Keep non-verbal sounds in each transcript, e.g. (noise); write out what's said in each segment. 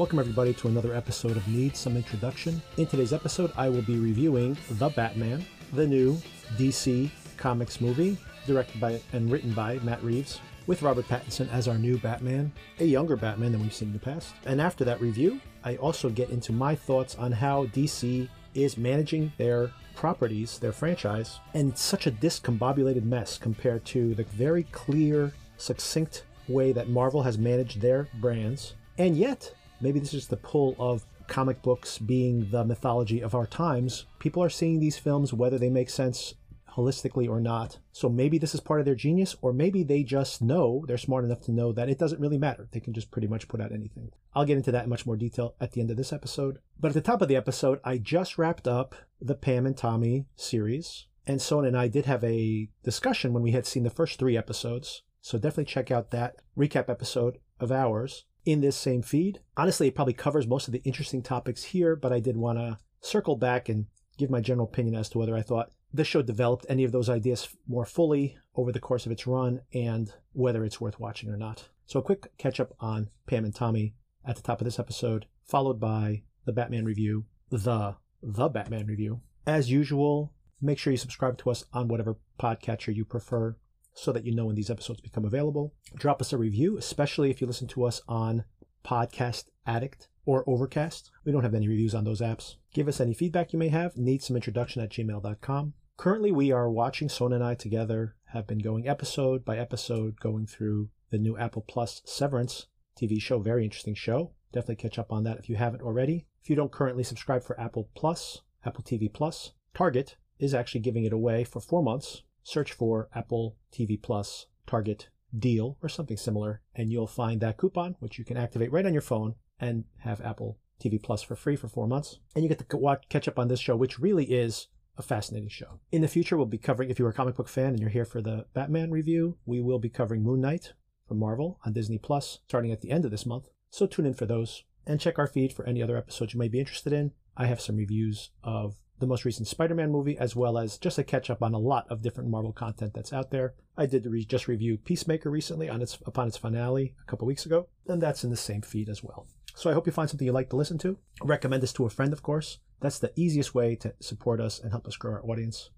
Welcome, everybody, to another episode of Need Some Introduction. In today's episode, I will be reviewing The Batman, the new DC Comics movie, directed by and written by Matt Reeves, with Robert Pattinson as our new Batman, a younger Batman than we've seen in the past. And after that review, I also get into my thoughts on how DC is managing their properties, their franchise, and such a discombobulated mess compared to the very clear, succinct way that Marvel has managed their brands. And yet, maybe this is the pull of comic books being the mythology of our times. People are seeing these films whether they make sense holistically or not. So maybe this is part of their genius, or maybe they just know, they're smart enough to know that it doesn't really matter. They can just pretty much put out anything. I'll get into that in much more detail at the end of this episode. But at the top of the episode, I just wrapped up the Pam and Tommy series. And Sona and I did have a discussion when we had seen the first three episodes. So definitely check out that recap episode of ours in this same feed. Honestly, it probably covers most of the interesting topics here, but I did want to circle back and give my general opinion as to whether I thought this show developed any of those ideas more fully over the course of its run and whether it's worth watching or not. So, a quick catch up on Pam and Tommy at the top of this episode, followed by the Batman review, the the Batman review. As usual, make sure you subscribe to us on whatever podcatcher you prefer so that you know when these episodes become available. Drop us a review, especially if you listen to us on Podcast Addict or Overcast. We don't have any reviews on those apps. Give us any feedback you may have. Need some introduction at gmail.com. Currently, we are watching Sona and I together, have been going episode by episode, going through the new Apple Plus Severance TV show. Very interesting show. Definitely catch up on that if you haven't already. If you don't currently subscribe for Apple Plus, Apple TV Plus, Target is actually giving it away for four months. Search for Apple TV Plus Target deal or something similar, and you'll find that coupon, which you can activate right on your phone and have Apple TV Plus for free for four months. And you get to watch, catch up on this show, which really is a fascinating show. In the future, we'll be covering, if you're a comic book fan and you're here for the Batman review, we will be covering Moon Knight from Marvel on Disney Plus starting at the end of this month. So tune in for those and check our feed for any other episodes you may be interested in. I have some reviews of the most recent Spider-Man movie, as well as just a catch up on a lot of different Marvel content that's out there. I did re- just review Peacemaker recently on its upon its finale a couple weeks ago, and that's in the same feed as well. So I hope you find something you like to listen to. Recommend this to a friend, of course. That's the easiest way to support us and help us grow our audience.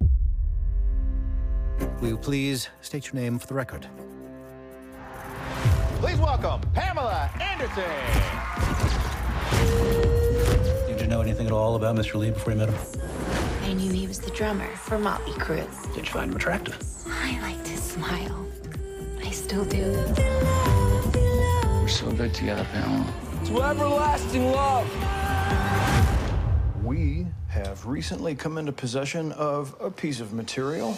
Will you please state your name for the record? Please welcome Pamela Anderson. Did you know anything at all about Mr. Lee before you met him? I knew he was the drummer for Motley Crue. Did you find him attractive? I like his smile. I still do. We're so good together, Pamela. To everlasting love. We have recently come into possession of a piece of material.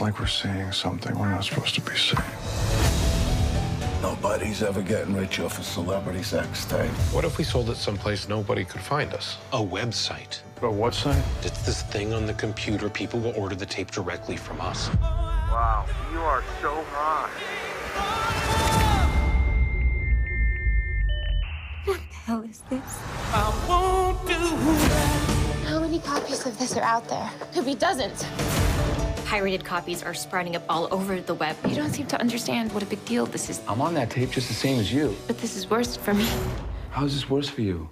It's like we're seeing something we're not supposed to be seeing. Nobody's ever getting rich off a celebrity sex tape. What if we sold it someplace nobody could find us? A website. A what site? It's this thing on the computer. People will order the tape directly from us. Wow, you are so hot. What the hell is this? I won't do How many copies of this are out there? If he doesn't. Pirated copies are sprouting up all over the web. You don't seem to understand what a big deal this is. I'm on that tape just the same as you. But this is worse for me. How is this worse for you?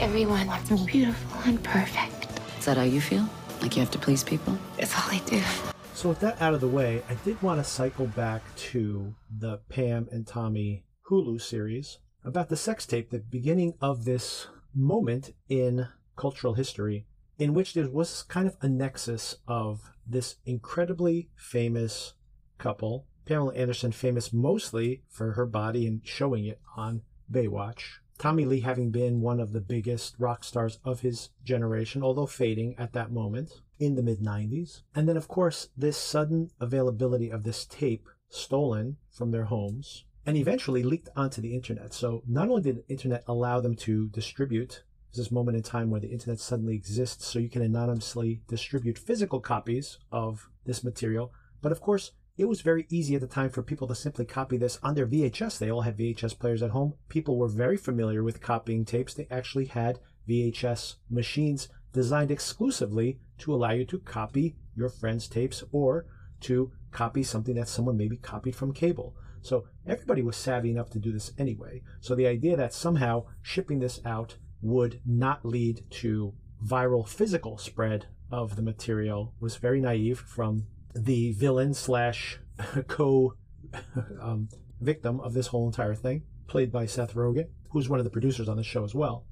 Everyone wants me beautiful and perfect. Is that how you feel? Like you have to please people? That's all I do. So with that out of the way, I did want to cycle back to the Pam and Tommy Hulu series about the sex tape, the beginning of this moment in cultural history in which there was kind of a nexus of this incredibly famous couple, Pamela Anderson, famous mostly for her body and showing it on Baywatch. Tommy Lee having been one of the biggest rock stars of his generation, although fading at that moment in the mid 90s. And then, of course, this sudden availability of this tape stolen from their homes and eventually leaked onto the internet. So, not only did the internet allow them to distribute this moment in time where the internet suddenly exists so you can anonymously distribute physical copies of this material, but of course, it was very easy at the time for people to simply copy this on their VHS. They all had VHS players at home. People were very familiar with copying tapes. They actually had VHS machines designed exclusively to allow you to copy your friend's tapes or to copy something that someone maybe copied from cable. So everybody was savvy enough to do this anyway. So the idea that somehow shipping this out would not lead to viral physical spread of the material was very naive from the villain slash (laughs) co (laughs) um, victim of this whole entire thing, played by Seth Rogen, who's one of the producers on the show as well.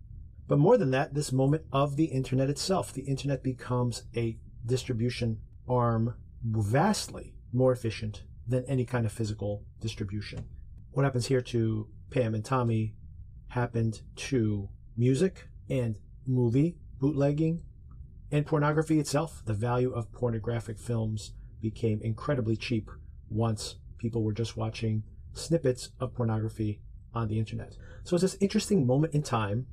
But more than that, this moment of the internet itself, the internet becomes a distribution arm vastly more efficient than any kind of physical distribution. What happens here to Pam and Tommy happened to music and movie bootlegging and pornography itself. The value of pornographic films became incredibly cheap once people were just watching snippets of pornography on the internet. So it's this interesting moment in time,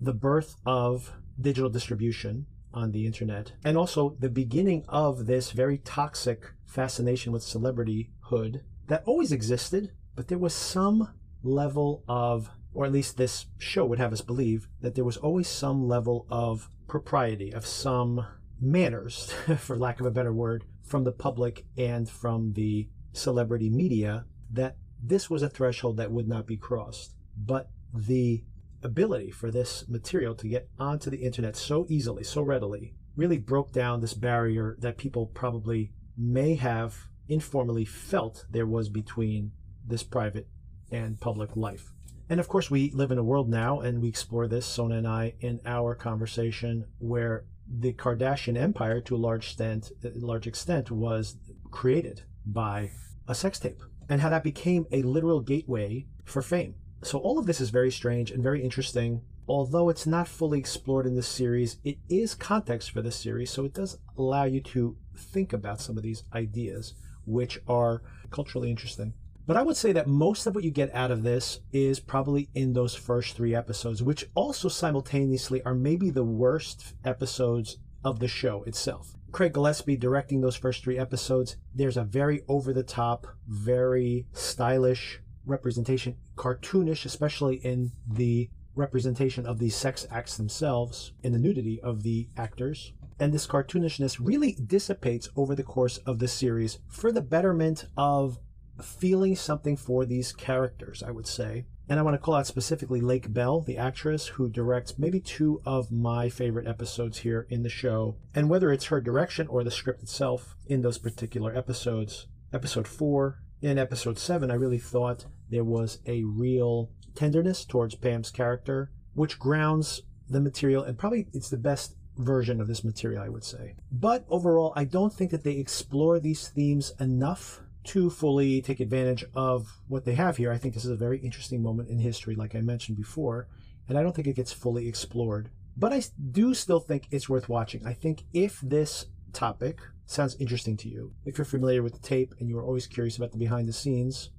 the birth of digital distribution on the internet, and also the beginning of this very toxic fascination with celebrityhood that always existed, but there was some level of, or at least this show would have us believe, that there was always some level of propriety, of some manners, (laughs) for lack of a better word, from the public and from the celebrity media, that this was a threshold that would not be crossed. But the ability for this material to get onto the internet so easily, so readily, really broke down this barrier that people probably may have informally felt there was between this private and public life. And of course, we live in a world now, and we explore this, Sona and I, in our conversation, where the Kardashian empire, to a large extent, large extent, was created by a sex tape, and how that became a literal gateway for fame. So all of this is very strange and very interesting. Although it's not fully explored in this series, it is context for this series, so it does allow you to think about some of these ideas, which are culturally interesting. But I would say that most of what you get out of this is probably in those first three episodes, which also simultaneously are maybe the worst episodes of the show itself. Craig Gillespie directing those first three episodes, there's a very over the top, very stylish representation, cartoonish, especially in the representation of the sex acts themselves and the nudity of the actors. And this cartoonishness really dissipates over the course of the series for the betterment of feeling something for these characters, I would say. And I want to call out specifically Lake Bell, the actress who directs maybe two of my favorite episodes here in the show. And whether it's her direction or the script itself in those particular episodes, episode four in episode 7, I really thought there was a real tenderness towards Pam's character, which grounds the material, and probably it's the best version of this material, I would say. But overall, I don't think that they explore these themes enough to fully take advantage of what they have here. I think this is a very interesting moment in history, like I mentioned before, and I don't think it gets fully explored. But I do still think it's worth watching. I think if this topic sounds interesting to you, if you're familiar with the tape and you're always curious about the behind the scenes,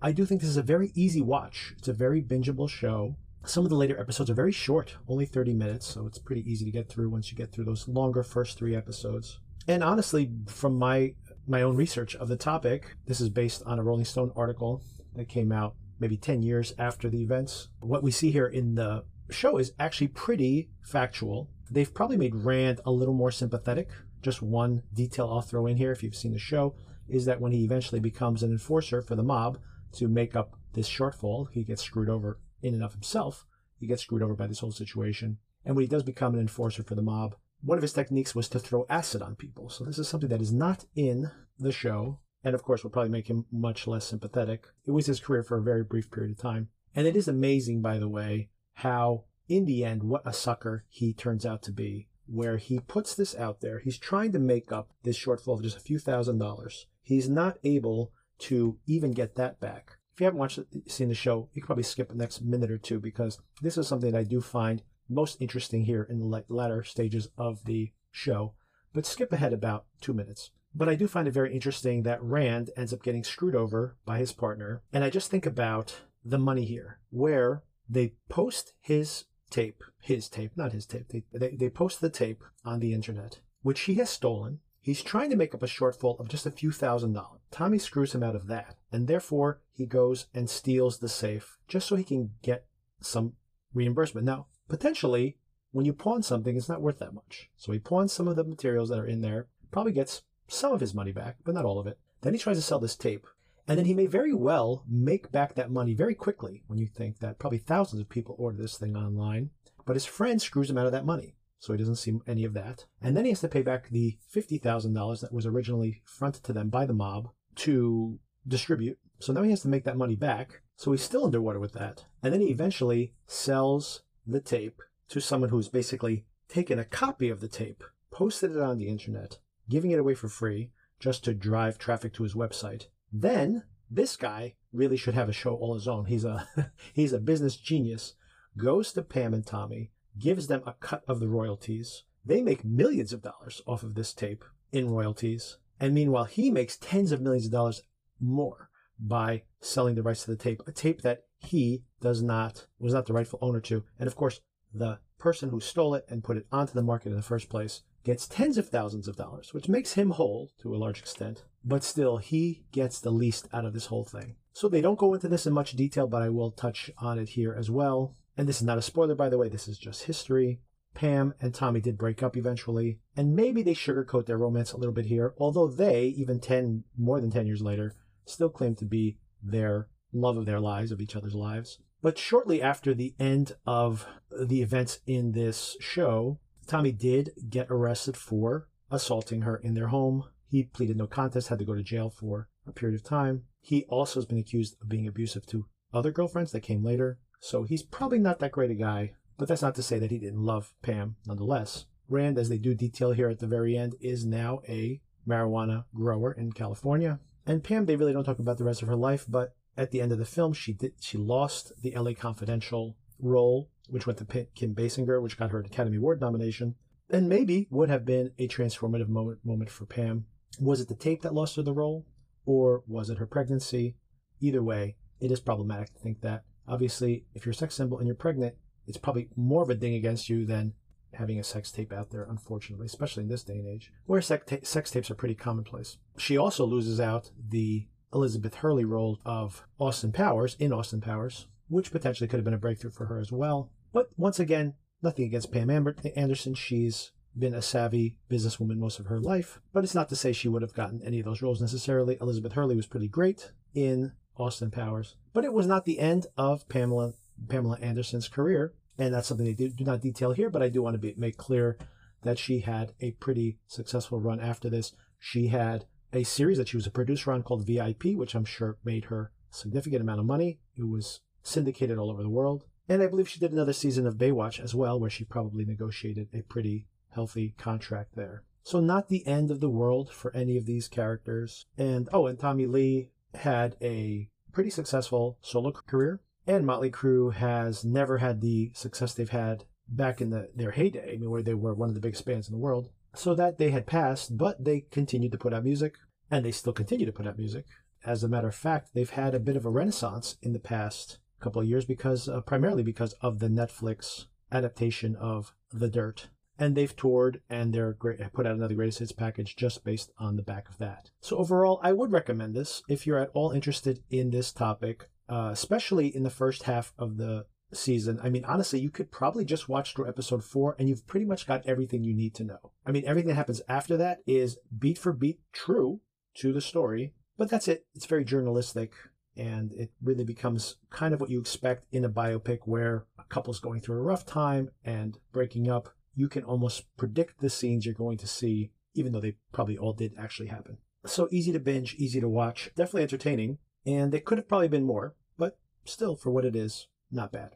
I do think this is a very easy watch. It's a very bingeable show. Some of the later episodes are very short, only 30 minutes, so it's pretty easy to get through once you get through those longer first three episodes. And honestly, from my my own research of the topic, this is based on a Rolling Stone article that came out maybe 10 years after the events. What we see here in the show is actually pretty factual. They've probably made Rand a little more sympathetic just one detail I'll throw in here if you've seen the show is that when he eventually becomes an enforcer for the mob to make up this shortfall, he gets screwed over in and of himself. He gets screwed over by this whole situation. And when he does become an enforcer for the mob, one of his techniques was to throw acid on people. So this is something that is not in the show. And of course, will probably make him much less sympathetic. It was his career for a very brief period of time. And it is amazing, by the way, how in the end, what a sucker he turns out to be where he puts this out there. He's trying to make up this shortfall of just a few thousand dollars. He's not able to even get that back. If you haven't watched seen the show, you can probably skip the next minute or two because this is something that I do find most interesting here in the latter stages of the show. But skip ahead about two minutes. But I do find it very interesting that Rand ends up getting screwed over by his partner. And I just think about the money here, where they post his tape, his tape, not his tape. They, they, they post the tape on the internet, which he has stolen. He's trying to make up a shortfall of just a few thousand dollars. Tommy screws him out of that, and therefore he goes and steals the safe just so he can get some reimbursement. Now, potentially, when you pawn something, it's not worth that much. So he pawns some of the materials that are in there, probably gets some of his money back, but not all of it. Then he tries to sell this tape. And then he may very well make back that money very quickly when you think that probably thousands of people order this thing online. But his friend screws him out of that money. So he doesn't see any of that. And then he has to pay back the $50,000 that was originally fronted to them by the mob to distribute. So now he has to make that money back. So he's still underwater with that. And then he eventually sells the tape to someone who's basically taken a copy of the tape, posted it on the internet, giving it away for free just to drive traffic to his website. Then this guy really should have a show all his own. He's a (laughs) he's a business genius. Goes to Pam and Tommy, gives them a cut of the royalties. They make millions of dollars off of this tape in royalties. And meanwhile, he makes tens of millions of dollars more by selling the rights to the tape, a tape that he does not was not the rightful owner to. And of course, the person who stole it and put it onto the market in the first place gets tens of thousands of dollars, which makes him whole to a large extent. But still, he gets the least out of this whole thing. So they don't go into this in much detail, but I will touch on it here as well. And this is not a spoiler, by the way, this is just history. Pam and Tommy did break up eventually, and maybe they sugarcoat their romance a little bit here, although they, even 10, more than 10 years later, still claim to be their love of their lives, of each other's lives. But shortly after the end of the events in this show, Tommy did get arrested for assaulting her in their home. He pleaded no contest, had to go to jail for a period of time. He also has been accused of being abusive to other girlfriends that came later. So he's probably not that great a guy, but that's not to say that he didn't love Pam nonetheless. Rand, as they do detail here at the very end, is now a marijuana grower in California. And Pam, they really don't talk about the rest of her life, but at the end of the film, she did she lost the LA Confidential role, which went to Kim Basinger, which got her an Academy Award nomination, and maybe would have been a transformative moment, moment for Pam. Was it the tape that lost her the role, or was it her pregnancy? Either way, it is problematic to think that. Obviously, if you're a sex symbol and you're pregnant, it's probably more of a ding against you than having a sex tape out there, unfortunately, especially in this day and age, where sex, ta- sex tapes are pretty commonplace. She also loses out the Elizabeth Hurley role of Austin Powers in Austin Powers, which potentially could have been a breakthrough for her as well. But once again, nothing against Pam Anderson. She's been a savvy businesswoman most of her life, but it's not to say she would have gotten any of those roles necessarily. Elizabeth Hurley was pretty great in Austin Powers, but it was not the end of Pamela Pamela Anderson's career, and that's something they do, do not detail here. But I do want to be, make clear that she had a pretty successful run after this. She had a series that she was a producer on called VIP, which I'm sure made her a significant amount of money. It was syndicated all over the world. And I believe she did another season of Baywatch as well, where she probably negotiated a pretty healthy contract there. So, not the end of the world for any of these characters. And oh, and Tommy Lee had a pretty successful solo career. And Motley Crue has never had the success they've had back in the, their heyday, I mean, where they were one of the biggest bands in the world. So that they had passed, but they continued to put out music, and they still continue to put out music. As a matter of fact, they've had a bit of a renaissance in the past couple of years because, uh, primarily because of the Netflix adaptation of The Dirt. And they've toured and they're great, I put out another greatest hits package just based on the back of that. So overall, I would recommend this if you're at all interested in this topic, uh, especially in the first half of the season. I mean, honestly, you could probably just watch through episode four and you've pretty much got everything you need to know. I mean, everything that happens after that is beat for beat true to the story, but that's it. It's very journalistic and it really becomes kind of what you expect in a biopic where a couple's going through a rough time and breaking up. You can almost predict the scenes you're going to see, even though they probably all did actually happen. So easy to binge, easy to watch, definitely entertaining, and it could have probably been more, but still, for what it is, not bad.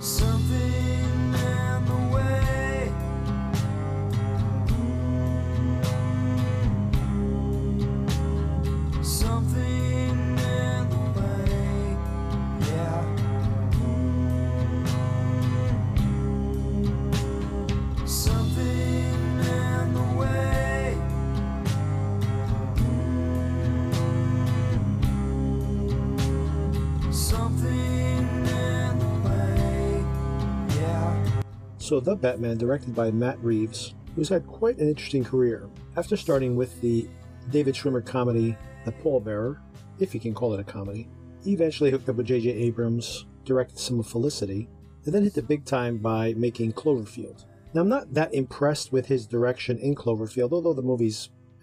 Something So, The Batman, directed by Matt Reeves, who's had quite an interesting career. After starting with the David Schwimmer comedy The Pallbearer, if you can call it a comedy, he eventually hooked up with J.J. Abrams, directed some of Felicity, and then hit the big time by making Cloverfield. Now, I'm not that impressed with his direction in Cloverfield, although the movie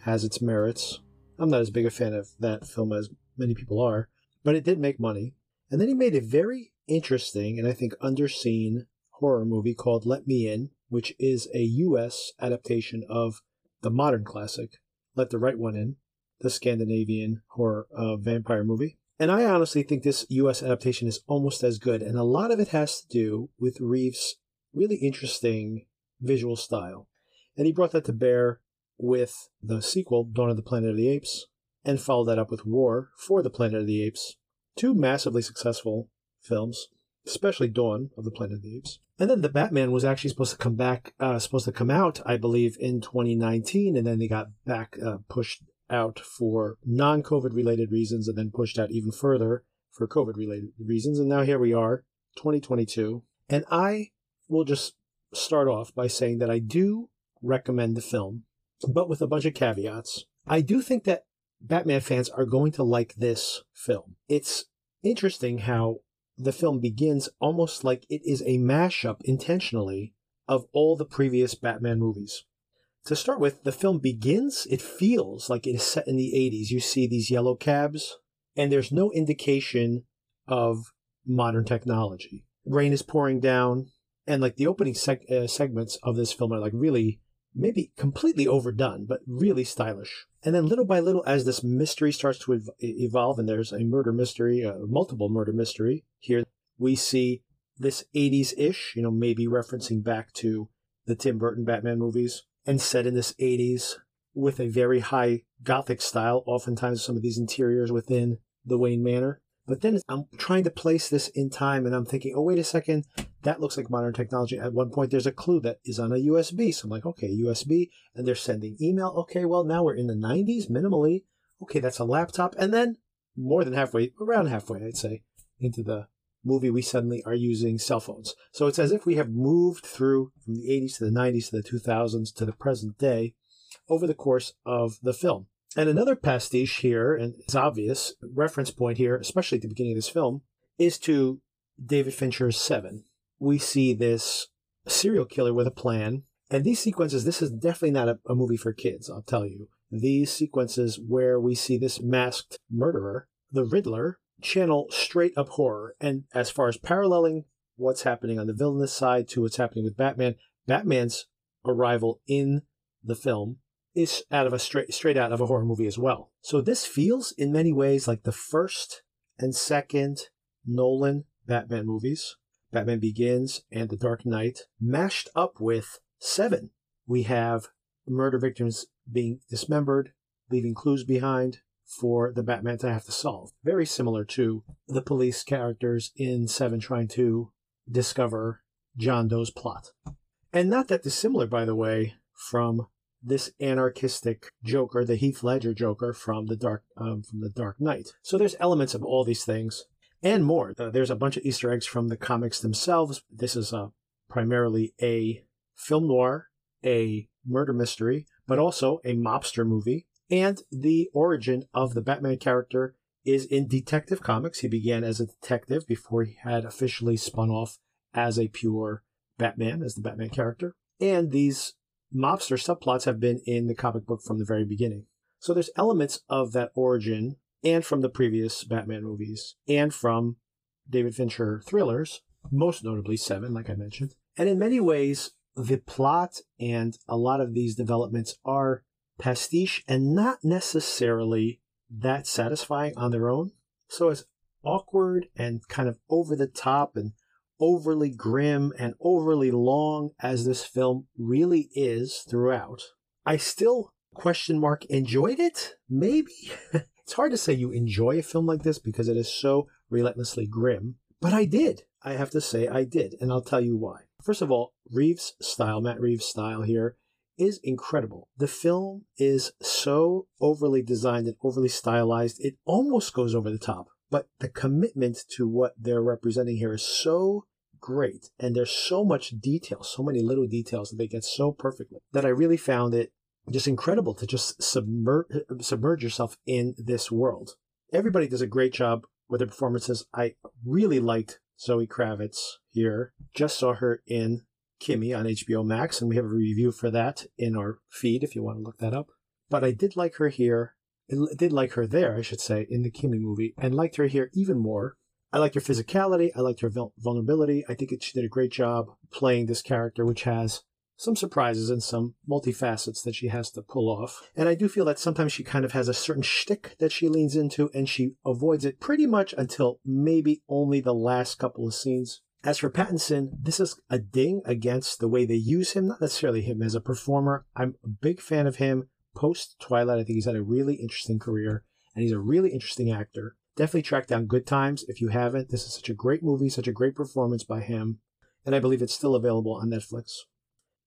has its merits. I'm not as big a fan of that film as many people are, but it did make money. And then he made a very interesting and I think underseen horror movie called Let Me In, which is a U.S. adaptation of the modern classic Let the Right One In, the Scandinavian horror uh, vampire movie. And I honestly think this US adaptation is almost as good. And a lot of it has to do with Reeves' really interesting visual style. And he brought that to bear with the sequel, Dawn of the Planet of the Apes, and followed that up with War for the Planet of the Apes. Two massively successful films, especially Dawn of the Planet of the Apes. And then the Batman was actually supposed to come back, uh, supposed to come out, I believe, in 2019, and then they got back uh, pushed out for non COVID related reasons and then pushed out even further for COVID related reasons. And now here we are, 2022. And I will just start off by saying that I do recommend the film, but with a bunch of caveats. I do think that Batman fans are going to like this film. It's interesting how the film begins almost like it is a mashup intentionally of all the previous Batman movies to start with, the film begins, it feels like it is set in the 80s. You see these yellow cabs, and there's no indication of modern technology. Rain is pouring down, and like the opening seg- uh, segments of this film are like really, maybe completely overdone, but really stylish. And then little by little, as this mystery starts to ev- evolve, and there's a murder mystery, a multiple murder mystery here, we see this 80s ish, you know, maybe referencing back to the Tim Burton Batman movies and set in this 80s with a very high Gothic style, oftentimes some of these interiors within the Wayne Manor. But then I'm trying to place this in time and I'm thinking, oh, wait a second, that looks like modern technology. At one point, there's a clue that is on a USB. So I'm like, okay, USB, and they're sending email. Okay, well, now we're in the 90s minimally. Okay, that's a laptop. And then more than halfway, around halfway, I'd say, into the movie, we suddenly are using cell phones. So it's as if we have moved through from the 80s to the 90s to the 2000s to the present day over the course of the film. And another pastiche here, and it's obvious, reference point here, especially at the beginning of this film, is to David Fincher's Seven. We see this serial killer with a plan. And these sequences, this is definitely not a, a movie for kids, I'll tell you. These sequences where we see this masked murderer, the Riddler, channel straight up horror. And as far as paralleling what's happening on the villainous side to what's happening with Batman, Batman's arrival in the film is out of a straight straight out of a horror movie as well. So this feels in many ways like the first and second Nolan Batman movies, Batman Begins and The Dark Knight, mashed up with Seven. We have murder victims being dismembered, leaving clues behind, for the Batman to have to solve. Very similar to the police characters in Seven trying to discover John Doe's plot. And not that dissimilar, by the way, from this anarchistic Joker, the Heath Ledger Joker from the Dark um, from the Dark Knight. So there's elements of all these things and more. Uh, there's a bunch of Easter eggs from the comics themselves. This is uh, primarily a film noir, a murder mystery, but also a mobster movie and the origin of the Batman character is in Detective Comics. He began as a detective before he had officially spun off as a pure Batman, as the Batman character. And these mobster subplots have been in the comic book from the very beginning. So there's elements of that origin and from the previous Batman movies and from David Fincher thrillers, most notably Seven, like I mentioned. And in many ways, the plot and a lot of these developments are pastiche and not necessarily that satisfying on their own. So, as awkward and kind of over the top and overly grim and overly long as this film really is throughout, I still question mark enjoyed it. Maybe (laughs) it's hard to say you enjoy a film like this because it is so relentlessly grim, but I did. I have to say I did, and I'll tell you why. First of all, Reeves' style, Matt Reeves' style here, is incredible. The film is so overly designed and overly stylized, it almost goes over the top. But the commitment to what they're representing here is so great. And there's so much detail, so many little details that they get so perfectly that I really found it just incredible to just submerge, submerge yourself in this world. Everybody does a great job with their performances. I really liked Zoe Kravitz here. Just saw her in Kimi on HBO Max, and we have a review for that in our feed if you want to look that up. But I did like her here. Did like her there, I should say, in the Kimi movie, and liked her here even more. I liked her physicality. I liked her vulnerability. I think it, she did a great job playing this character, which has some surprises and some multifacets that she has to pull off. And I do feel that sometimes she kind of has a certain shtick that she leans into, and she avoids it pretty much until maybe only the last couple of scenes. As for Pattinson, this is a ding against the way they use him, not necessarily him as a performer. I'm a big fan of him post Twilight. I think he's had a really interesting career and he's a really interesting actor. Definitely track down Good Times if you haven't. This is such a great movie, such a great performance by him, and I believe it's still available on Netflix.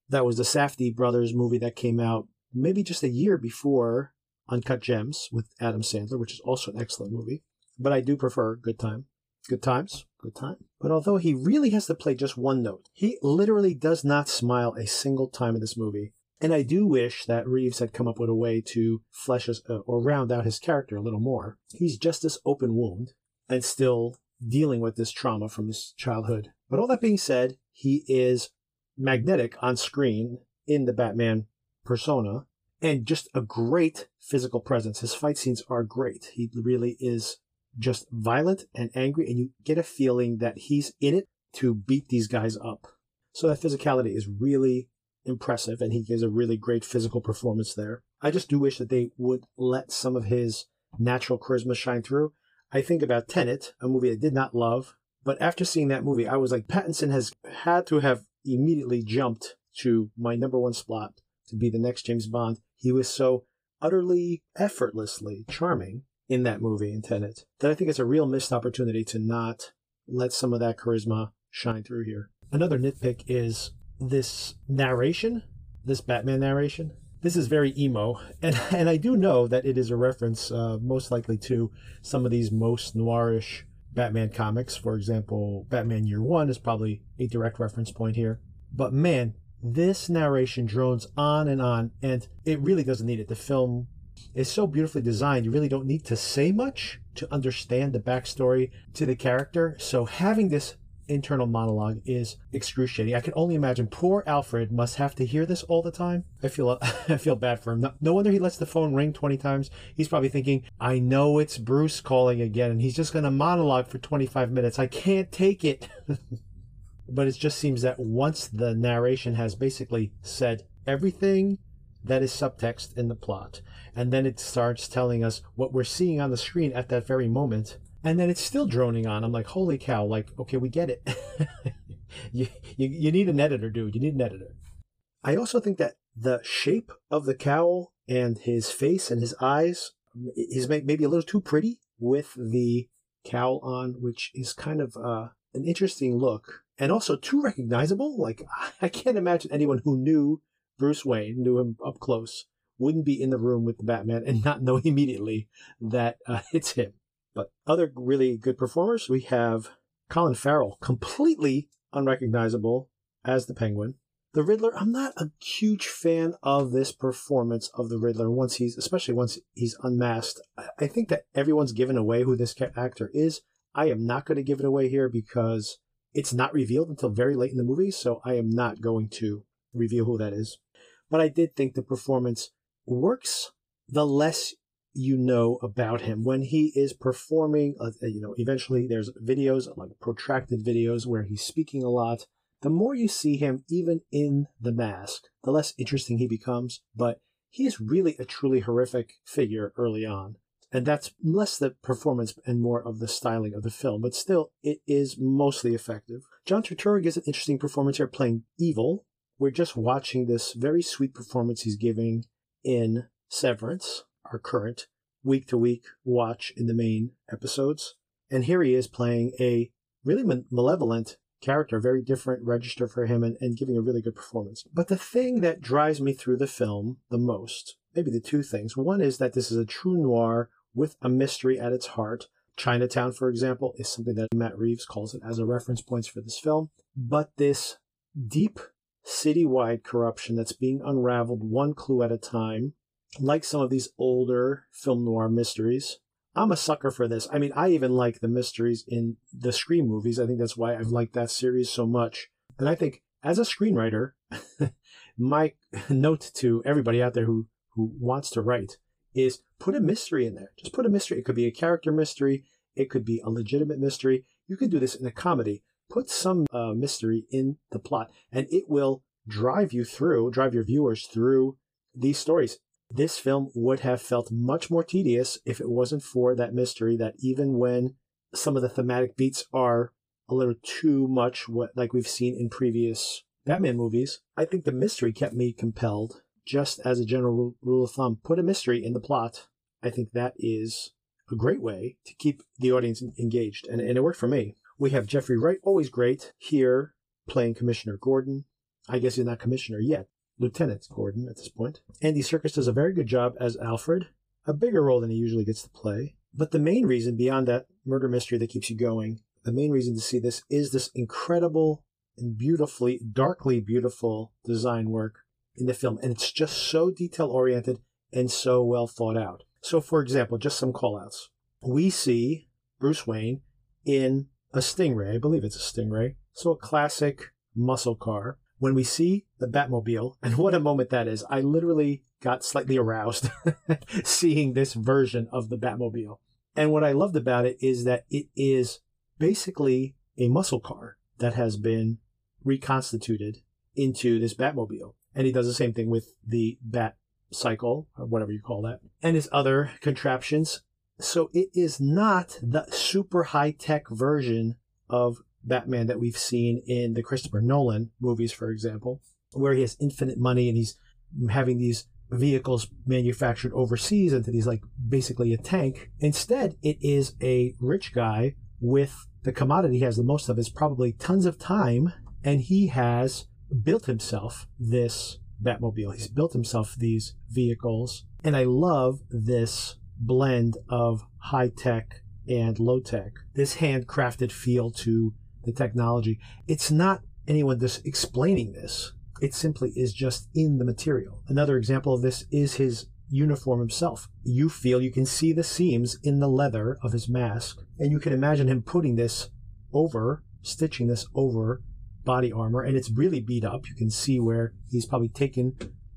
That was the Safdie brothers movie that came out maybe just a year before Uncut Gems with Adam Sandler, which is also an excellent movie. But I do prefer Good Time. Good times, good time. But although he really has to play just one note, he literally does not smile a single time in this movie. And I do wish that Reeves had come up with a way to flesh his, uh, or round out his character a little more. He's just this open wound and still dealing with this trauma from his childhood. But all that being said, he is magnetic on screen in the Batman persona and just a great physical presence. His fight scenes are great. He really is just violent and angry, and you get a feeling that he's in it to beat these guys up. So that physicality is really impressive, and he gives a really great physical performance there. I just do wish that they would let some of his natural charisma shine through. I think about Tenet, a movie I did not love, but after seeing that movie, I was like, Pattinson has had to have immediately jumped to my number one spot to be the next James Bond. He was so utterly effortlessly charming in that movie in Tenet that I think it's a real missed opportunity to not let some of that charisma shine through here. Another nitpick is this narration, this Batman narration. This is very emo, (laughs) and and I do know that it is a reference, uh, most likely to some of these most noirish Batman comics. For example, Batman Year One is probably a direct reference point here. But man, this narration drones on and on, and it really doesn't need it. The film is so beautifully designed, you really don't need to say much to understand the backstory to the character. So having this internal monologue is excruciating. I can only imagine poor Alfred must have to hear this all the time. I feel (laughs) I feel bad for him. No, no, wonder he lets the phone ring 20 times. He's probably thinking, "I know it's Bruce calling again and he's just going to monologue for 25 minutes. I can't take it." (laughs) but it just seems that once the narration has basically said everything that is subtext in the plot and then it starts telling us what we're seeing on the screen at that very moment and then it's still droning on. I'm like holy cow like okay we get it. (laughs) You, you, you need an editor dude. You need an editor. I also think that the shape of the cowl and his face and his eyes is maybe a little too pretty with the cowl on which is kind of uh, an interesting look and also too recognizable. Like (laughs) i can't imagine anyone who knew bruce wayne knew him up close wouldn't be in the room with the Batman and not know (laughs) immediately that uh, it's him. But other really good performers, we have Colin Farrell, completely unrecognizable as the Penguin. The Riddler, I'm not a huge fan of this performance of the Riddler once he's, especially once he's unmasked. I think that everyone's given away who this actor is. I am not going to give it away here because it's not revealed until very late in the movie, so I am not going to reveal who that is. But I did think the performance works the less you know about him. When he is performing uh, you know eventually there's videos like protracted videos where he's speaking a lot. The more you see him even in the mask the less interesting he becomes. But he is really a truly horrific figure early on. And that's less the performance and more of the styling of the film. But still it is mostly effective. John turturro gives an interesting performance here playing evil. We're just watching this very sweet performance he's giving in Severance, our current week to week watch in the main episodes. And here he is playing a really malevolent character, very different register for him, and, and giving a really good performance. But the thing that drives me through the film the most, maybe the two things one is that this is a true noir with a mystery at its heart, Chinatown, for example, is something that Matt Reeves calls it as a reference points for this film. But this deep citywide corruption that's being unraveled one clue at a time, like some of these older film noir mysteries. I'm a sucker for this. I mean, I even like the mysteries in the Scream movies. I think that's why I've liked that series so much. And I think as a screenwriter, (laughs) my (laughs) note to everybody out there who, who wants to write is put a mystery in there. Just put a mystery. It could be a character mystery. It could be a legitimate mystery. You could do this in a comedy. Put some uh, mystery in the plot, and it will drive you through, drive your viewers through these stories. This film would have felt much more tedious if it wasn't for that mystery that even when some of the thematic beats are a little too much what like we've seen in previous Batman movies, I think the mystery kept me compelled. Just as a general rule of thumb, put a mystery in the plot. I think that is a great way to keep the audience engaged, and, and it worked for me. We have Jeffrey Wright, always great, here playing Commissioner Gordon. I guess he's not commissioner yet, Lieutenant Gordon at this point. Andy Serkis does a very good job as Alfred, a bigger role than he usually gets to play. But the main reason, beyond that murder mystery that keeps you going, the main reason to see this is this incredible and beautifully, darkly beautiful design work in the film. And it's just so detail oriented and so well thought out. So, for example, just some callouts. We see Bruce Wayne in a Stingray. I believe it's a Stingray. So, a classic muscle car. When we see the Batmobile, (laughs) and what a moment that is, I literally got slightly aroused (laughs) seeing this version of the Batmobile. And what I loved about it is that it is basically a muscle car that has been reconstituted into this Batmobile. And he does the same thing with the Bat cycle, or whatever you call that, and his other contraptions. So it is not the super high tech version of Batman that we've seen in the Christopher Nolan movies, for example, where he has infinite money and he's having these vehicles manufactured overseas into these like basically a tank. Instead, it is a rich guy with the commodity he has the most of is probably tons of time, and he has built himself this Batmobile. He's built himself these vehicles, and I love this blend of high tech and low tech. This handcrafted feel to the technology. It's not anyone just explaining this. It simply is just in the material. Another example of this is his uniform himself. You feel you can see the seams in the leather of his mask, and you can imagine him putting this over, stitching this over body armor, and it's really beat up. You can see where he's probably taken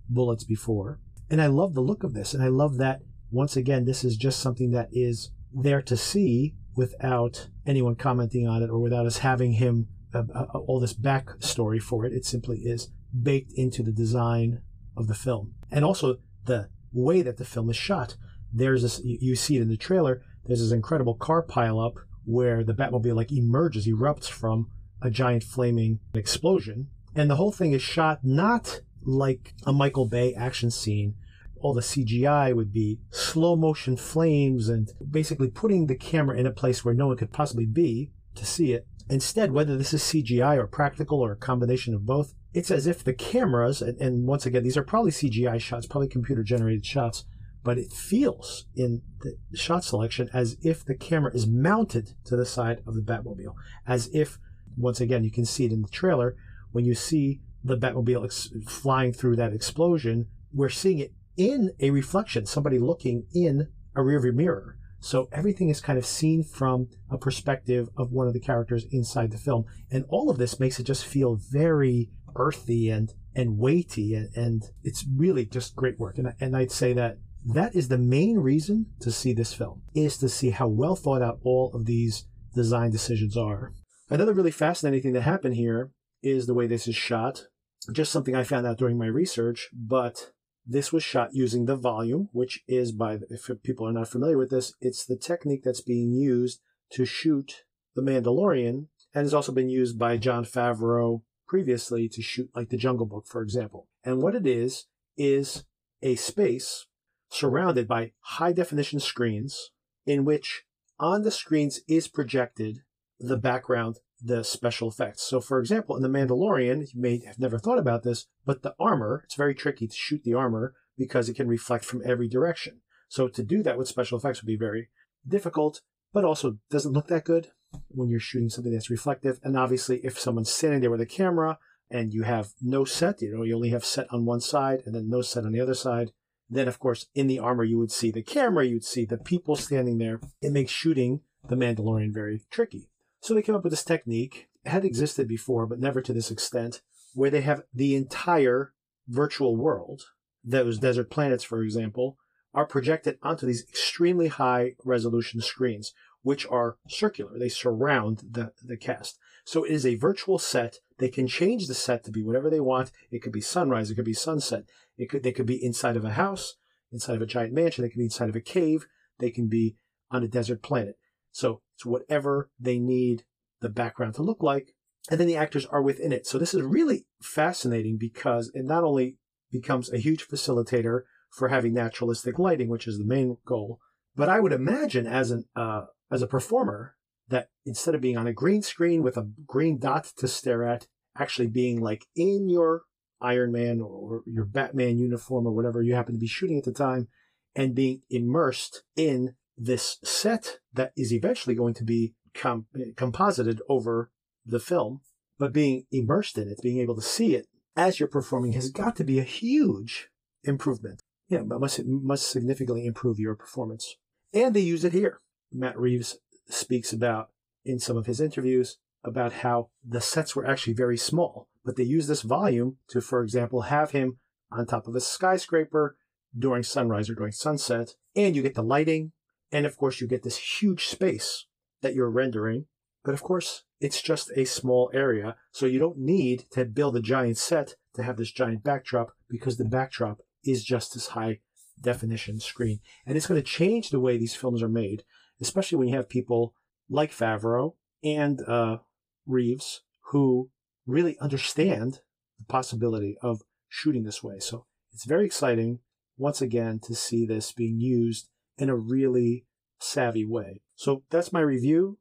bullets before. And I love the look of this, and I love that once again, this is just something that is there to see without anyone commenting on it or without us having him uh, uh, all this backstory for it. It simply is baked into the design of the film. And also the way that the film is shot. There's this, you see it in the trailer, there's this incredible car pileup where the Batmobile like emerges, erupts from a giant flaming explosion. And the whole thing is shot not like a Michael Bay action scene. All the CGI would be slow motion flames and basically putting the camera in a place where no one could possibly be to see it. Instead, whether this is CGI or practical or a combination of both, it's as if the cameras, and, and once again, these are probably CGI shots, probably computer generated shots, but it feels in the shot selection as if the camera is mounted to the side of the Batmobile, as if, once again, you can see it in the trailer, when you see the Batmobile ex- flying through that explosion, we're seeing it in a reflection, somebody looking in a rearview mirror. So everything is kind of seen from a perspective of one of the characters inside the film. And all of this makes it just feel very earthy and and weighty and, and it's really just great work and, and i'd say that that is the main reason to see this film is to see how well thought out all of these design decisions are another really fascinating thing that happened here is the way this is shot just something i found out during my research but this was shot using the volume which is by if people are not familiar with this it's the technique that's being used to shoot the mandalorian and has also been used by Jon Favreau previously to shoot like the Jungle Book, for example. And what it is, is a space surrounded by high definition screens in which on the screens is projected the background, the special effects. So, for example, in The Mandalorian, you may have never thought about this, but the armor, it's very tricky to shoot the armor because it can reflect from every direction. So, to do that with special effects would be very difficult. but also doesn't look that good when you're shooting something that's reflective. And obviously, if someone's standing there with a camera and you have no set, you know, you only have set on one side and then no set on the other side, then of course, in the armor, you would see the camera, you'd see the people standing there. It makes shooting the Mandalorian very tricky. So they came up with this technique. It had existed before, but never to this extent, where they have the entire virtual world, those desert planets, for example, are projected onto these extremely high resolution screens, which are circular. They surround the, the cast. So it is a virtual set. They can change the set to be whatever they want. It could be sunrise. It could be sunset. It could, they could be inside of a house, inside of a giant mansion. They could be inside of a cave. They can be on a desert planet. So whatever they need the background to look like. And then the actors are within it. So this is really fascinating because it not only becomes a huge facilitator for having naturalistic lighting, which is the main goal, but I would imagine as an uh, as a performer that instead of being on a green screen with a green dot to stare at, actually being like in your Iron Man or your Batman uniform or whatever you happen to be shooting at the time and being immersed in this set that is eventually going to be com- composited over the film, but being immersed in it, being able to see it as you're performing has got to be a huge improvement. Yeah, but must must significantly improve your performance. And they use it here. Matt Reeves speaks about in some of his interviews about how the sets were actually very small, but they use this volume to, for example, have him on top of a skyscraper during sunrise or during sunset, and you get the lighting, and of course you get this huge space that you're rendering. But of course, it's just a small area, so you don't need to build a giant set to have this giant backdrop because the backdrop is just this high definition screen. And it's going to change the way these films are made, especially when you have people like Favreau and uh, Reeves who really understand the possibility of shooting this way. So it's very exciting, once again, to see this being used in a really savvy way. So that's my review.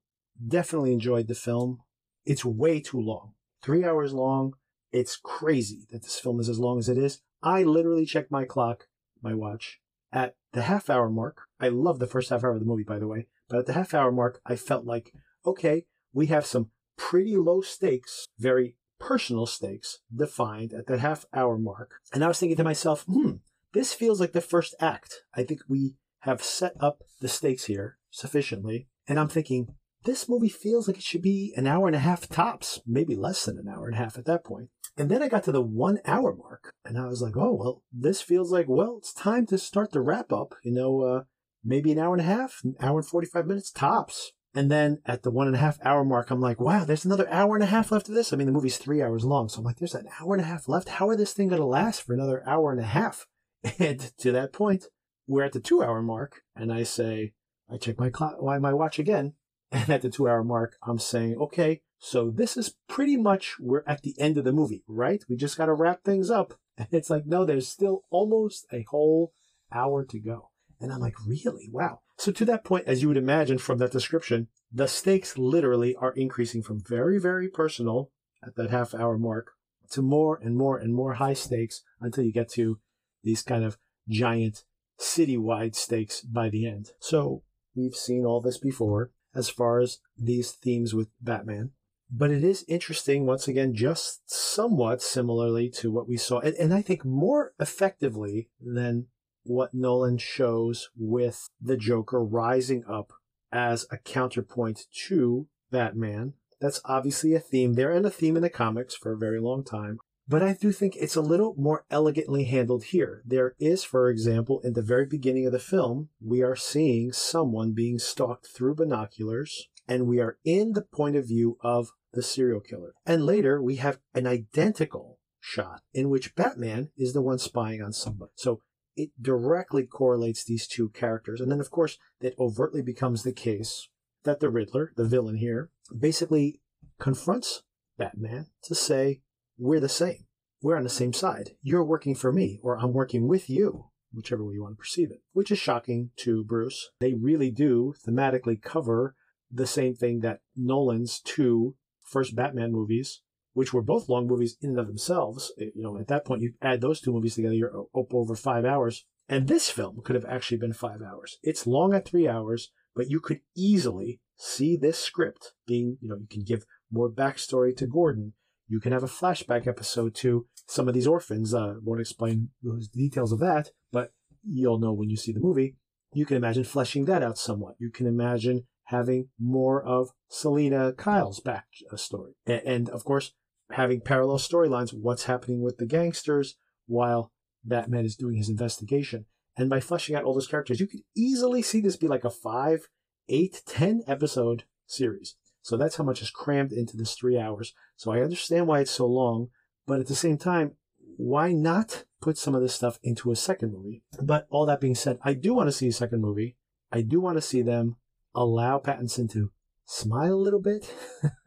Definitely enjoyed the film. It's way too long. Three hours long. It's crazy that this film is as long as it is. I literally checked my clock, my watch, at the half hour mark. I love the first half hour of the movie, by the way. But at the half hour mark, I felt like, okay, we have some pretty low stakes, very personal stakes defined at the half hour mark. And I was thinking to myself, hmm, this feels like the first act. I think we have set up the stakes here sufficiently. And I'm thinking, this movie feels like it should be an hour and a half tops, maybe less than an hour and a half at that point. And then I got to the one hour mark and I was like, oh, well, this feels like, well, it's time to start the wrap up. You know, uh, maybe an hour and a half, hour and 45 minutes tops. And then at the one and a half hour mark, I'm like, wow, there's another hour and a half left of this. I mean, the movie's three hours long. So I'm like, there's an hour and a half left. How are this thing going to last for another hour and a half? (laughs) And to that point, we're at the two hour mark. And I say, I check my clock, why my watch again. (laughs) And at the two hour mark, I'm saying, okay, so this is pretty much, we're at the end of the movie, right? We just got to wrap things up. (laughs) And it's like, no, there's still almost a whole hour to go. And I'm like, really? Wow. So to that point, as you would imagine from that description, the stakes literally are increasing from very, very personal at that half hour mark to more and more and more high stakes until you get to these kind of giant citywide stakes by the end. So we've seen all this before as far as these themes with Batman. But it is interesting, once again, just somewhat similarly to what we saw, and, and I think more effectively than what Nolan shows with the Joker rising up as a counterpoint to Batman. That's obviously a theme there and a theme in the comics for a very long time. But I do think it's a little more elegantly handled here. There is, for example, in the very beginning of the film, we are seeing someone being stalked through binoculars, and we are in the point of view of the serial killer. And later, we have an identical shot in which Batman is the one spying on somebody. So it directly correlates these two characters. And then, of course, it overtly becomes the case that the Riddler, the villain here, basically confronts Batman to say, we're the same. We're on the same side. You're working for me, or I'm working with you, whichever way you want to perceive it, which is shocking to Bruce. They really do thematically cover the same thing that Nolan's two first Batman movies, which were both long movies in and of themselves. Eh, you know, at that point, you add those two movies together, you're up over five hours. And this film could have actually been five hours. It's long at three hours, but you could easily see this script being, you know, you can give more backstory to Gordon. You can have a flashback episode to some of these orphans. Uh, won't explain those details of that, but you'll know when you see the movie. You can imagine fleshing that out somewhat. You can imagine having more of Selina Kyle's back uh, story. And, and of course, having parallel storylines, what's happening with the gangsters while Batman is doing his investigation. And by fleshing out all those characters, you could easily see this be like a five, eight, ten episode series. So that's how much is crammed into this three hours. So I understand why it's so long, but at the same time, why not put some of this stuff into a second movie? But all that being said, I do want to see a second movie. I do want to see them allow Pattinson to smile a little bit,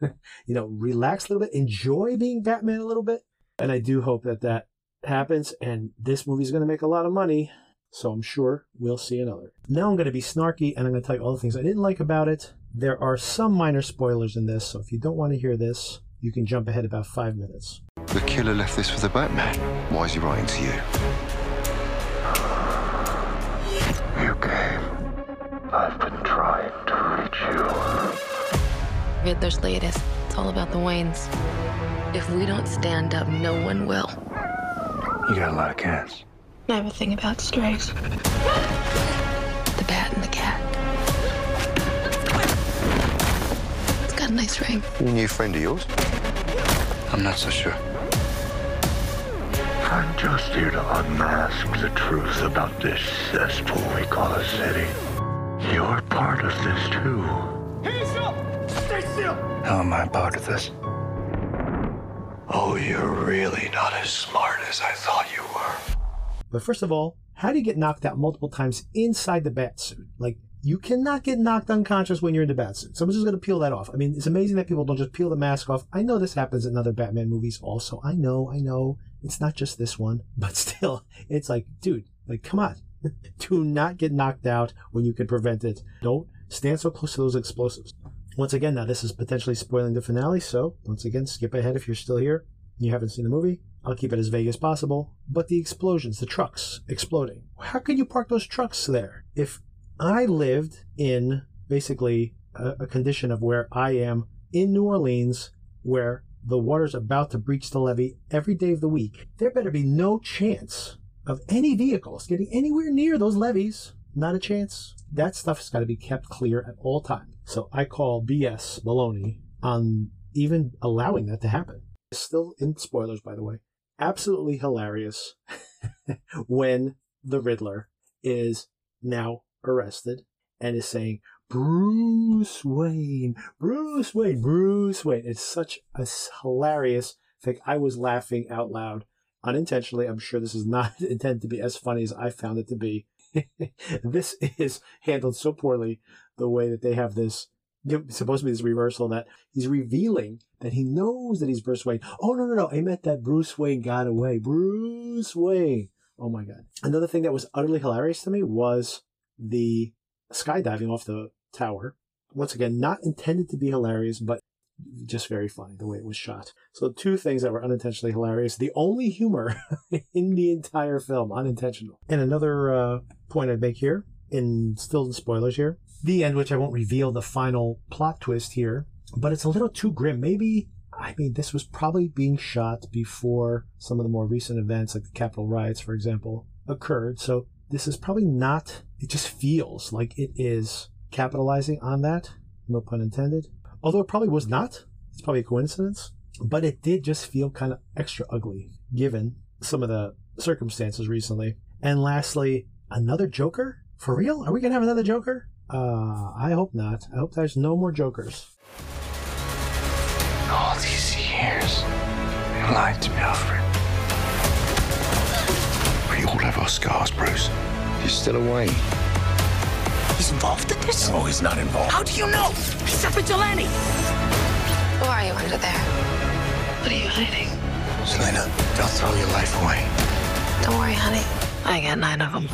(laughs) you know, relax a little bit, enjoy being Batman a little bit. And I do hope that that happens. And this movie is going to make a lot of money. So I'm sure we'll see another. Now I'm going to be snarky and I'm going to tell you all the things I didn't like about it. There are some minor spoilers in this. So if you don't want to hear this, you can jump ahead about five minutes. The killer left this for the Batman. Why is he writing to you? You came. I've been trying to reach you. Riddler's latest. It's all about the Waynes. If we don't stand up, no one will. You got a lot of cats. I have a thing about strays. The bat and the cat. Got a nice ring. A new friend of yours? I'm not so sure. I'm just here to unmask the truth about this cesspool we call a city. You're part of this too. Hey, still! Stay still! How am I part of this? Oh, you're really not as smart as I thought you were. But first of all, how do you get knocked out multiple times inside the bat suit? Like, you cannot get knocked unconscious when you're in the bat suit. Someone's just going to peel that off. I mean, it's amazing that people don't just peel the mask off. I know this happens in other Batman movies also. I know, I know. It's not just this one, (laughs) but still, it's like, dude, like, come on. (laughs) Do not get knocked out when you can prevent it. Don't stand so close to those explosives. Once again, now this is potentially spoiling the finale, so once again, skip ahead if you're still here. You haven't seen the movie. I'll keep it as vague as possible. But the explosions, the trucks exploding. How could you park those trucks there? If I lived in basically a, a condition of where I am in New Orleans, where the water's about to breach the levee every day of the week, there better be no chance of any vehicles getting anywhere near those levees. Not a chance. That stuff's got to be kept clear at all times. So I call BS baloney on even allowing that to happen. Still in spoilers, by the way. Absolutely hilarious (laughs) when the Riddler is now arrested and is saying, Bruce Wayne, Bruce Wayne, Bruce Wayne. It's such a hilarious thing. I was laughing out loud unintentionally. I'm sure this is not (laughs) intended to be as funny as I found it to be. (laughs) this is handled so poorly the way that they have this supposed to be this reversal that he's revealing that he knows that he's Bruce Wayne. Oh no no no! I meant that Bruce Wayne got away. Bruce Wayne. Oh my god! Another thing that was utterly hilarious to me was the skydiving off the tower. Once again, not intended to be hilarious, but just very funny the way it was shot. So two things that were unintentionally hilarious. The only humor (laughs) in the entire film, unintentional. And another uh, point I'd make here, in still spoilers here, the end, which I won't reveal the final plot twist here, but it's a little too grim. Maybe I mean, this was probably being shot before some of the more recent events, like the Capitol riots, for example, occurred. So this is probably not, it just feels like it is capitalizing on that. No pun intended. Although it probably was not. It's probably a coincidence. But it did just feel kind of extra ugly given some of the circumstances recently. And lastly, another Joker? For real? Are we going to have another Joker? Uh, I hope not. I hope there's no more Jokers. All these years, you lied to me, Alfred. We all have our scars, Bruce. You're still away. He's involved in this? No, he's not involved. How do you know? He's a vigilante. Who are you under there? What are you hiding? Selina, don't throw your life away. Don't worry, honey. I got nine of them.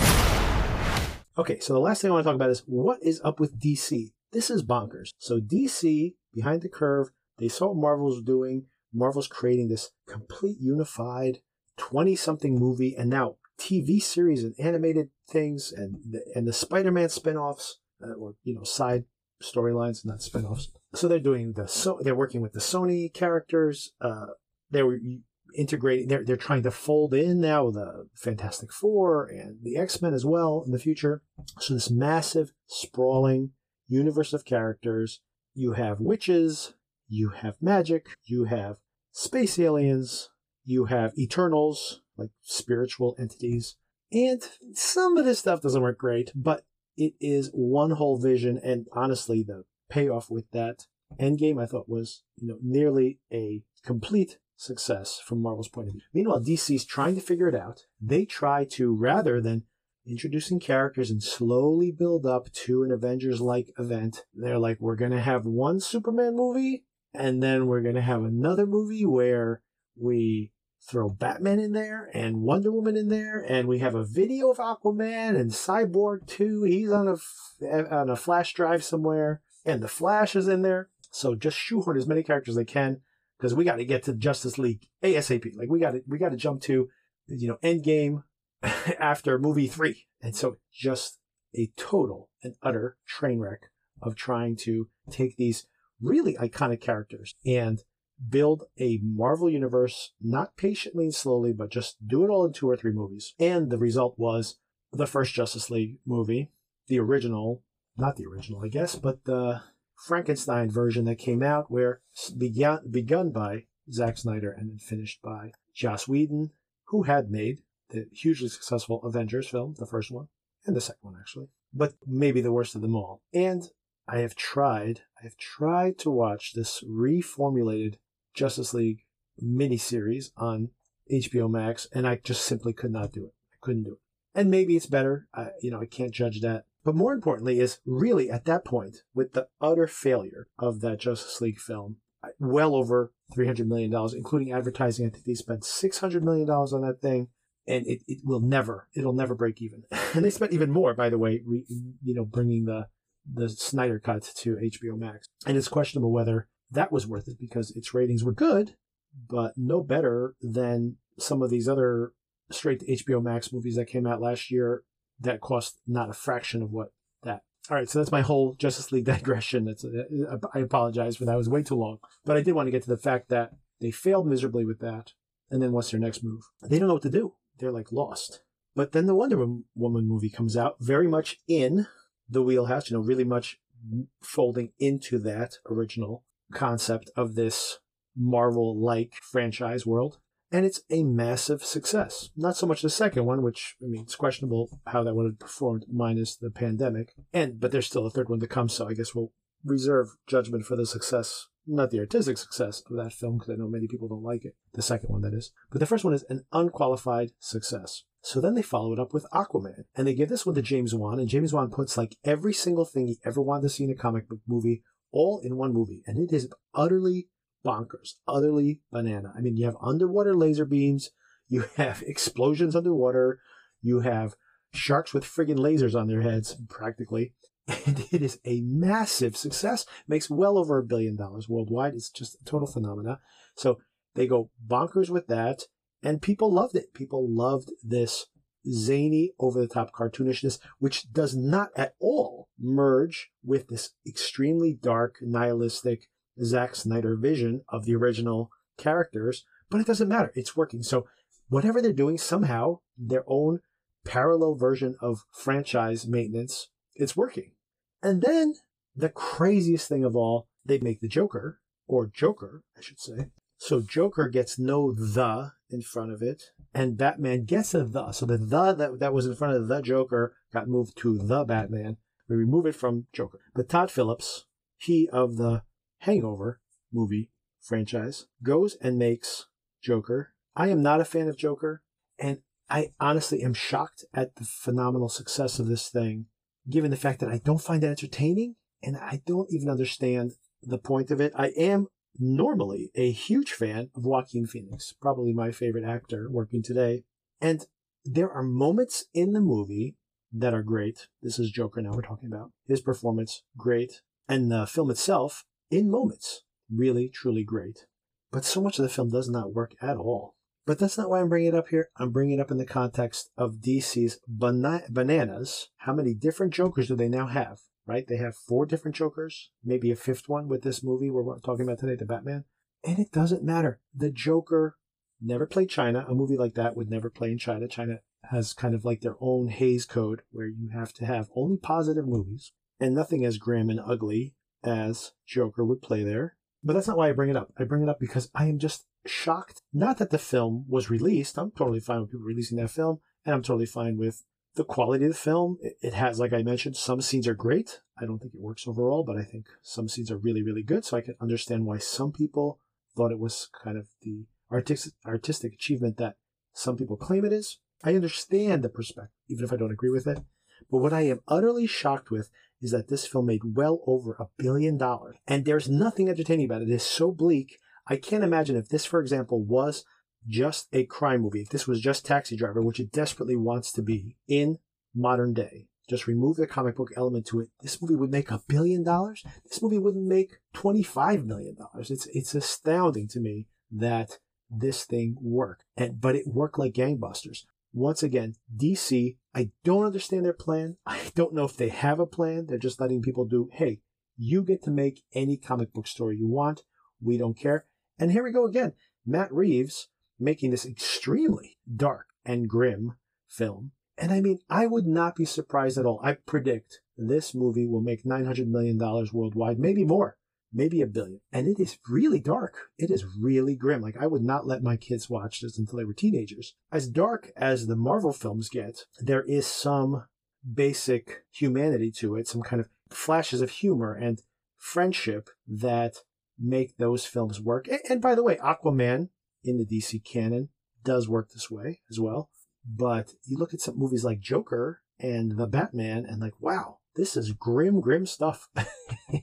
Okay, so the last thing I want to talk about is what is up with DC? This is bonkers. So DC, behind the curve, they saw what Marvel was doing. Marvel's creating this complete unified 20 something movie and now TV series and animated things and the, and the Spider-Man spin-offs. uh, or you know side storylines, not spin-offs. So they're doing the so they're working with the Sony characters. Uh, they were integrating. They're they're trying to fold in now the Fantastic Four and the X Men as well in the future. So this massive sprawling universe of characters. You have witches. You have magic. You have space aliens. You have Eternals, like spiritual entities. And some of this stuff doesn't work great, but it is one whole vision. And honestly, the payoff with that Endgame, I thought was, you know, nearly a complete success from Marvel's point of view. Meanwhile, DC's trying to figure it out. They try to, rather than introducing characters and slowly build up to an Avengers like event, they're like, we're going to have one Superman movie, and then we're going to have another movie where we throw Batman in there and Wonder Woman in there, and we have a video of Aquaman and Cyborg too. He's on a eh, on a flash drive somewhere, and the Flash is in there. So just shoehorn as many characters as they can because we got to get to Justice League ASAP. Like we got to we got to jump to you know Endgame (laughs) after movie three, and so just a total and utter train wreck of trying to take these really iconic characters and build a Marvel universe, not patiently and slowly, but just do it all in two or three movies. And the result was the first Justice League movie, the original, not the original, I guess, but the Frankenstein version that came out, where began begun by Zack Snyder and then finished by Joss Whedon, who had made the hugely successful Avengers film, the first one, and the second one actually, but maybe the worst of them all. And I have tried, I have tried to watch this reformulated Justice League miniseries on HBO Max, and I just simply could not do it. I couldn't do it. And maybe it's better. I, you know, I can't judge that. But more importantly, is really at that point, with the utter failure of that Justice League film, well over $300 million, including advertising. I think they spent $600 million on that thing, and it, it will never, it'll never break even. (laughs) and they spent even more, by the way, re, you know, bringing the, the Snyder cut to HBO Max. And it's questionable whether that was worth it because its ratings were good, but no better than some of these other straight to HBO Max movies that came out last year that cost not a fraction of what that. All right, so that's my whole Justice League (laughs) digression. That's uh, I apologize for that. It was way too long, but I did want to get to the fact that they failed miserably with that. And then what's their next move? They don't know what to do. They're like lost. But then the Wonder Woman movie comes out, very much in the wheelhouse. You know, really much folding into that original concept of this Marvel-like franchise world and it's a massive success. Not so much the second one, which I mean, it's questionable how that would have performed minus the pandemic. And but there's still a third one to come, so I guess we'll reserve judgment for the success, not the artistic success of that film, because I know many people don't like it. The second one, that is. But the first one is an unqualified success. So then they follow it up with Aquaman, and they give this one to James Wan, and James Wan puts like every single thing he ever wanted to see in a comic book movie all in one movie, and it is utterly bonkers, utterly banana. I mean, you have underwater laser beams, (laughs) you have explosions underwater, you have sharks with friggin' lasers on their heads, practically. (laughs) And it is a massive success. Makes well over a billion dollars worldwide. It's just a total phenomena. So they go bonkers with that, and people loved it. People loved this zany, over the top cartoonishness, which does not at all merge with this extremely dark, nihilistic, Zack Snyder vision of the original characters, but it doesn't matter. It's working. So whatever they're doing, somehow their own parallel version of franchise maintenance, it's working. And then the craziest thing of all, they make the Joker, or Joker, I should say. So Joker gets no the in front of it, and Batman gets a the. So the the that, that was in front of the Joker got moved to the Batman. We remove it from Joker. But Todd Phillips, he of the Hangover movie franchise goes and makes Joker. I am not a fan of Joker, and I honestly am shocked at the phenomenal success of this thing, given the fact that I don't find it entertaining and I don't even understand the point of it. I am normally a huge fan of Joaquin Phoenix, probably my favorite actor working today. And there are moments in the movie that are great. This is Joker now we're talking about. His performance, great. And the film itself, in moments, really, truly great. But so much of the film does not work at all. But that's not why I'm bringing it up here. I'm bringing it up in the context of DC's bana- bananas. How many different Jokers do they now have? Right? They have four different Jokers, maybe a fifth one with this movie we're talking about today, The Batman. And it doesn't matter. The Joker never played China. A movie like that would never play in China. China has kind of like their own Hays Code where you have to have only positive movies and nothing as grim and ugly as Joker would play there. But that's not why I bring it up. I bring it up because I am just shocked. Not that the film was released. I'm totally fine with people releasing that film, and I'm totally fine with the quality of the film. It has, like I mentioned, some scenes are great. I don't think it works overall, but I think some scenes are really, really good. So I can understand why some people thought it was kind of the artistic, artistic achievement that some people claim it is. I understand the perspective, even if I don't agree with it. But what I am utterly shocked with is that this film made well over a billion dollars. And there's nothing entertaining about it. It is so bleak. I can't imagine if this, for example, was just a crime movie, if this was just Taxi Driver, which it desperately wants to be in modern day, just remove the comic book element to it, this movie would make a billion dollars. This movie wouldn't make $25 million. It's, it's astounding to me that this thing worked. And, but it worked like gangbusters. Once again, DC, I don't understand their plan. I don't know if they have a plan. They're just letting people do, hey, you get to make any comic book story you want. We don't care. And here we go again. Matt Reeves making this extremely dark and grim film. And I mean, I would not be surprised at all. I predict this movie will make $900 million worldwide, maybe more maybe a billion. And it is really dark. It is really grim. Like I would not let my kids watch this until they were teenagers. As dark as the Marvel films get, there is some basic humanity to it, some kind of flashes of humor and friendship that make those films work. And, by the way, Aquaman in the DC canon does work this way as well. But you look at some movies like Joker and The Batman and like, wow, this is grim, grim stuff. (laughs) and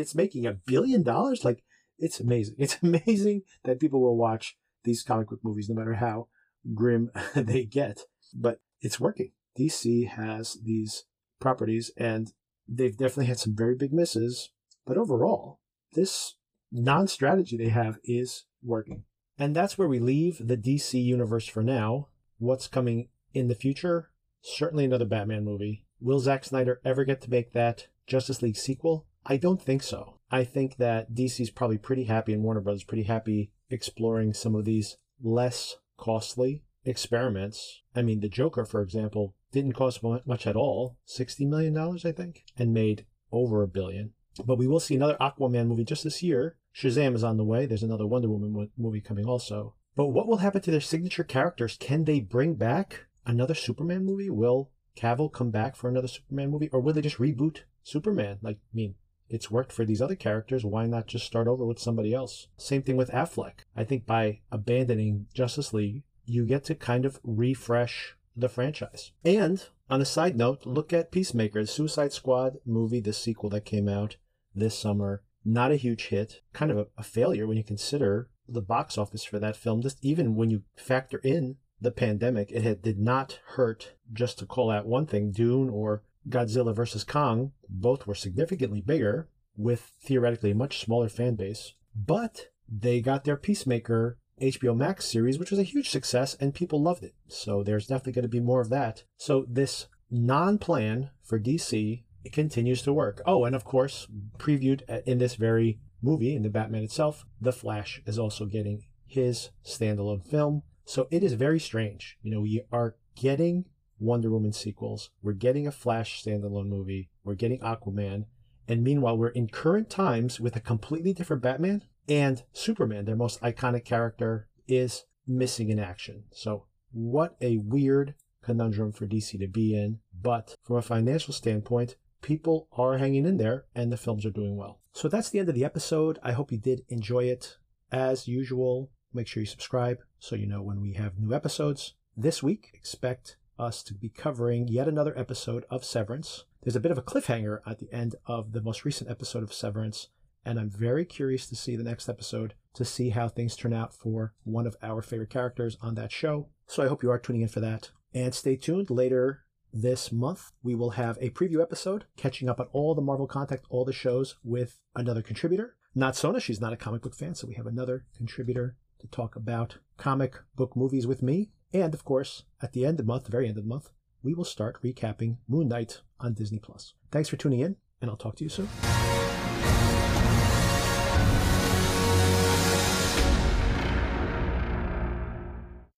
it's making a billion dollars. Like, it's amazing. It's (laughs) amazing that people will watch these comic book movies no matter how grim (laughs) they get. But it's working. DC has these properties and they've definitely had some very big misses. But overall, this non strategy they have is working. And that's where we leave the DC universe for now. What's coming in the future? Certainly another Batman movie. Will Zack Snyder ever get to make that Justice League sequel? I don't think so. I think that DC's probably pretty happy and Warner Brothers pretty happy exploring some of these less costly experiments. I mean, the Joker, for example, didn't cost much at all, $60 million, I think, and made over a billion. But we will see another Aquaman movie just this year. Shazam is on the way. There's another Wonder Woman movie coming also. But what will happen to their signature characters? Can they bring back another Superman movie? Will Cavill come back for another Superman movie, or will they just reboot Superman? Like, I mean, it's worked for these other characters. Why not just start over with somebody else? Same thing with Affleck. I think by abandoning Justice League, you get to kind of refresh the franchise. And on a side note, look at Peacemaker, the Suicide Squad movie, the sequel that came out this summer. Not a huge hit, kind of a, a failure when you consider the box office for that film. Just even when you factor in the pandemic, it had, did not hurt, just to call out one thing, Dune or Godzilla vs. Kong, both were significantly bigger with theoretically a much smaller fan base, but they got their Peacemaker HBO Max series, which was a huge success and people loved it. So there's definitely going to be more of that. So this non plan for DC it continues to work. Oh, and of course, previewed uh, in this very movie, in the Batman itself, The Flash is also getting his standalone film. So it is very strange. You know, we are getting Wonder Woman sequels, we're getting a Flash standalone movie, we're getting Aquaman, and meanwhile, we're in current times with a completely different Batman and Superman, their most iconic character, is missing in action. So, what a weird conundrum for DC to be in. But from a financial standpoint, people are hanging in there and the films are doing well. So, that's the end of the episode. I hope you did enjoy it. As usual, Make sure you subscribe so you know when we have new episodes. This week, expect us to be covering yet another episode of Severance. There's a bit of a cliffhanger at the end of the most recent episode of Severance, and I'm very curious to see the next episode to see how things turn out for one of our favorite characters on that show. So I hope you are tuning in for that. And stay tuned later this month. We will have a preview episode catching up on all the Marvel content, all the shows with another contributor. Not Sona, she's not a comic book fan, so we have another contributor to talk about comic book movies with me. And of course, at the end of the month, the very end of the month, we will start recapping Moon Knight on Disney Plus. Thanks for tuning in. and I'll talk to you soon.